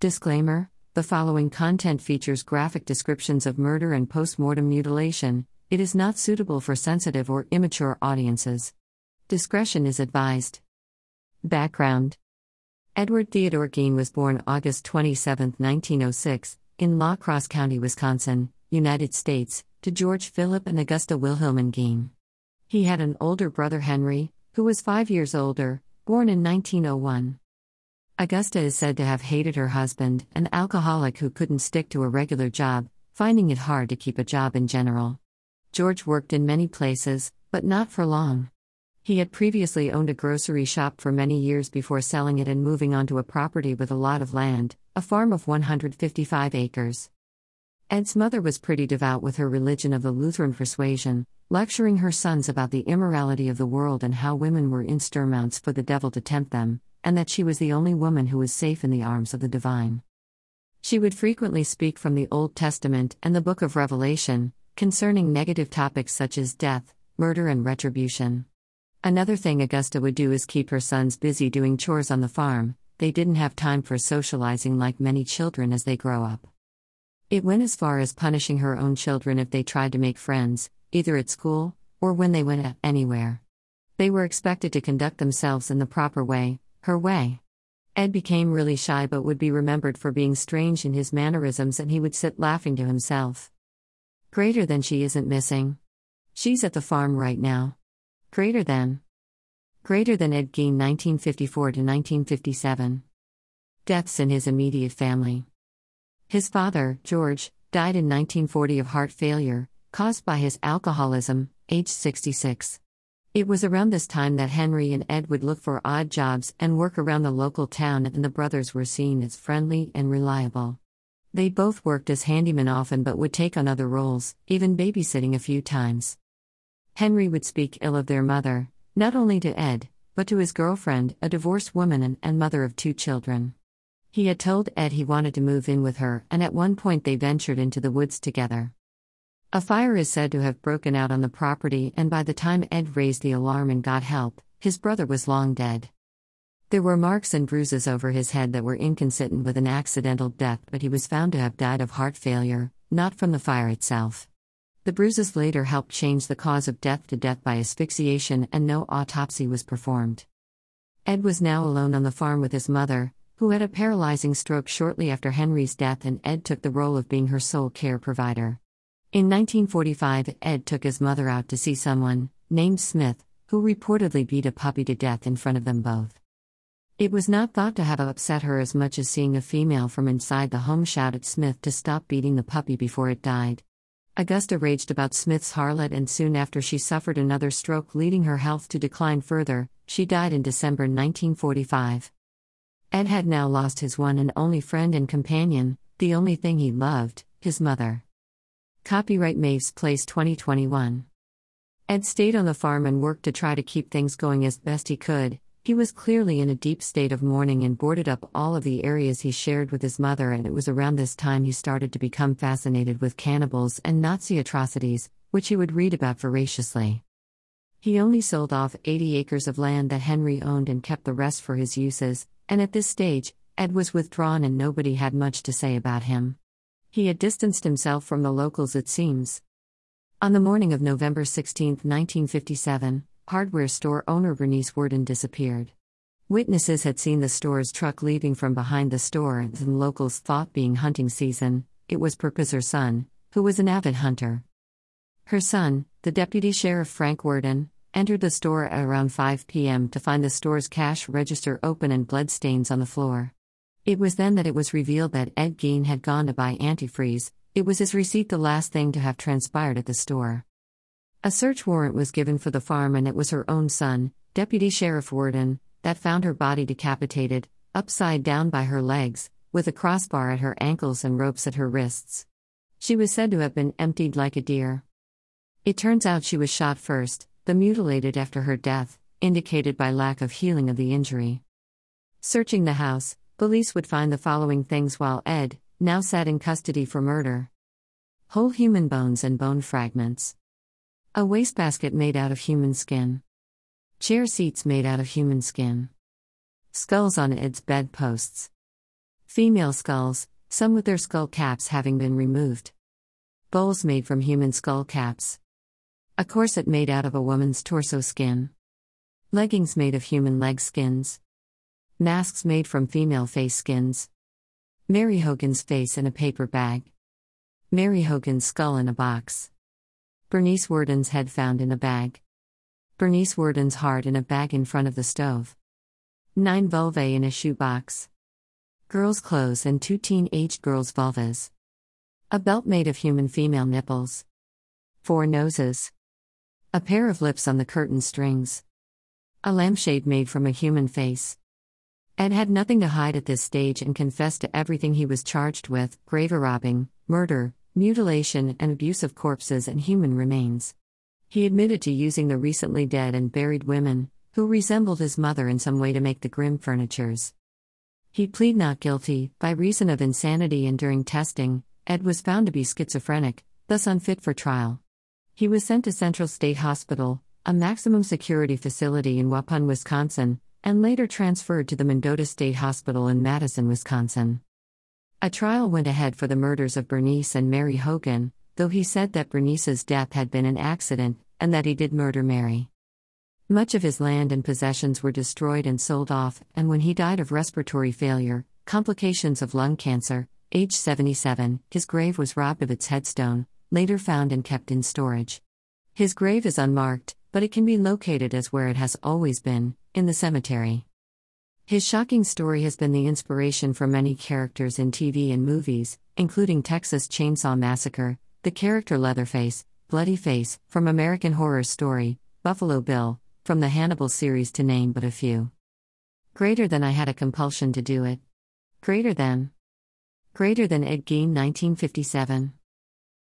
Disclaimer The following content features graphic descriptions of murder and post mortem mutilation. It is not suitable for sensitive or immature audiences. Discretion is advised. Background Edward Theodore Gein was born August 27, 1906, in La Crosse County, Wisconsin, United States, to George Philip and Augusta Wilhelmine Gein. He had an older brother Henry, who was five years older, born in 1901. Augusta is said to have hated her husband, an alcoholic who couldn't stick to a regular job, finding it hard to keep a job in general. George worked in many places, but not for long. He had previously owned a grocery shop for many years before selling it and moving onto a property with a lot of land, a farm of 155 acres. Ed's mother was pretty devout with her religion of the Lutheran persuasion, lecturing her sons about the immorality of the world and how women were instruments for the devil to tempt them, and that she was the only woman who was safe in the arms of the divine. She would frequently speak from the Old Testament and the book of Revelation, concerning negative topics such as death, murder, and retribution. Another thing Augusta would do is keep her sons busy doing chores on the farm, they didn't have time for socializing like many children as they grow up. It went as far as punishing her own children if they tried to make friends, either at school or when they went anywhere. They were expected to conduct themselves in the proper way, her way. Ed became really shy but would be remembered for being strange in his mannerisms and he would sit laughing to himself. Greater than she isn't missing. She's at the farm right now. Greater than. Greater than Ed Gein 1954 to 1957. Deaths in his immediate family. His father, George, died in 1940 of heart failure, caused by his alcoholism, age 66. It was around this time that Henry and Ed would look for odd jobs and work around the local town, and the brothers were seen as friendly and reliable. They both worked as handymen often but would take on other roles, even babysitting a few times. Henry would speak ill of their mother, not only to Ed, but to his girlfriend, a divorced woman and, and mother of two children. He had told Ed he wanted to move in with her, and at one point they ventured into the woods together. A fire is said to have broken out on the property, and by the time Ed raised the alarm and got help, his brother was long dead. There were marks and bruises over his head that were inconsistent with an accidental death, but he was found to have died of heart failure, not from the fire itself. The bruises later helped change the cause of death to death by asphyxiation, and no autopsy was performed. Ed was now alone on the farm with his mother, who had a paralyzing stroke shortly after Henry's death, and Ed took the role of being her sole care provider. In 1945, Ed took his mother out to see someone, named Smith, who reportedly beat a puppy to death in front of them both. It was not thought to have upset her as much as seeing a female from inside the home shout at Smith to stop beating the puppy before it died. Augusta raged about Smith's harlot, and soon after she suffered another stroke, leading her health to decline further. She died in December 1945. Ed had now lost his one and only friend and companion, the only thing he loved, his mother. Copyright Maves Place 2021. Ed stayed on the farm and worked to try to keep things going as best he could. He was clearly in a deep state of mourning and boarded up all of the areas he shared with his mother, and it was around this time he started to become fascinated with cannibals and Nazi atrocities, which he would read about voraciously. He only sold off 80 acres of land that Henry owned and kept the rest for his uses, and at this stage, Ed was withdrawn and nobody had much to say about him. He had distanced himself from the locals, it seems. On the morning of November 16, 1957, hardware store owner Bernice Worden disappeared. Witnesses had seen the store's truck leaving from behind the store, and locals thought, being hunting season, it was her son, who was an avid hunter. Her son, the deputy sheriff Frank Worden, entered the store at around 5 p.m. to find the store's cash register open and blood stains on the floor. It was then that it was revealed that Ed Gein had gone to buy antifreeze, it was his receipt the last thing to have transpired at the store. A search warrant was given for the farm, and it was her own son, Deputy Sheriff Worden, that found her body decapitated, upside down by her legs, with a crossbar at her ankles and ropes at her wrists. She was said to have been emptied like a deer. It turns out she was shot first, the mutilated after her death, indicated by lack of healing of the injury. Searching the house, Police would find the following things while Ed, now sat in custody for murder whole human bones and bone fragments, a wastebasket made out of human skin, chair seats made out of human skin, skulls on Ed's bedposts, Female skulls, some with their skull caps having been removed. Bowls made from human skull caps. A corset made out of a woman's torso skin. Leggings made of human leg skins. Masks made from female face skins. Mary Hogan's face in a paper bag. Mary Hogan's skull in a box. Bernice Worden's head found in a bag. Bernice Worden's heart in a bag in front of the stove. Nine vulvae in a shoebox. Girls' clothes and two teen aged girls' vulvas. A belt made of human female nipples. Four noses. A pair of lips on the curtain strings. A lampshade made from a human face. Ed had nothing to hide at this stage and confessed to everything he was charged with grave robbing, murder, mutilation, and abuse of corpses and human remains. He admitted to using the recently dead and buried women, who resembled his mother in some way to make the grim furnitures. He pleaded not guilty, by reason of insanity, and during testing, Ed was found to be schizophrenic, thus unfit for trial. He was sent to Central State Hospital, a maximum security facility in Waupun, Wisconsin, and later transferred to the Mendota State Hospital in Madison, Wisconsin. A trial went ahead for the murders of Bernice and Mary Hogan, though he said that Bernice's death had been an accident and that he did murder Mary. Much of his land and possessions were destroyed and sold off, and when he died of respiratory failure, complications of lung cancer, age 77, his grave was robbed of its headstone, later found and kept in storage. His grave is unmarked, but it can be located as where it has always been, in the cemetery. His shocking story has been the inspiration for many characters in TV and movies, including Texas Chainsaw Massacre, the character Leatherface, Bloody Face, from American Horror Story, Buffalo Bill, from the Hannibal series to name but a few. Greater than I had a compulsion to do it. Greater than. Greater than Ed Gein 1957.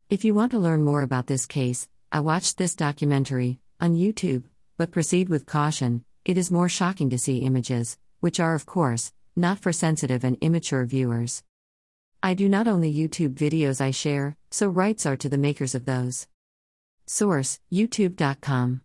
If you want to learn more about this case, I watched this documentary on YouTube, but proceed with caution, it is more shocking to see images, which are, of course, not for sensitive and immature viewers. I do not only YouTube videos I share, so rights are to the makers of those. Source YouTube.com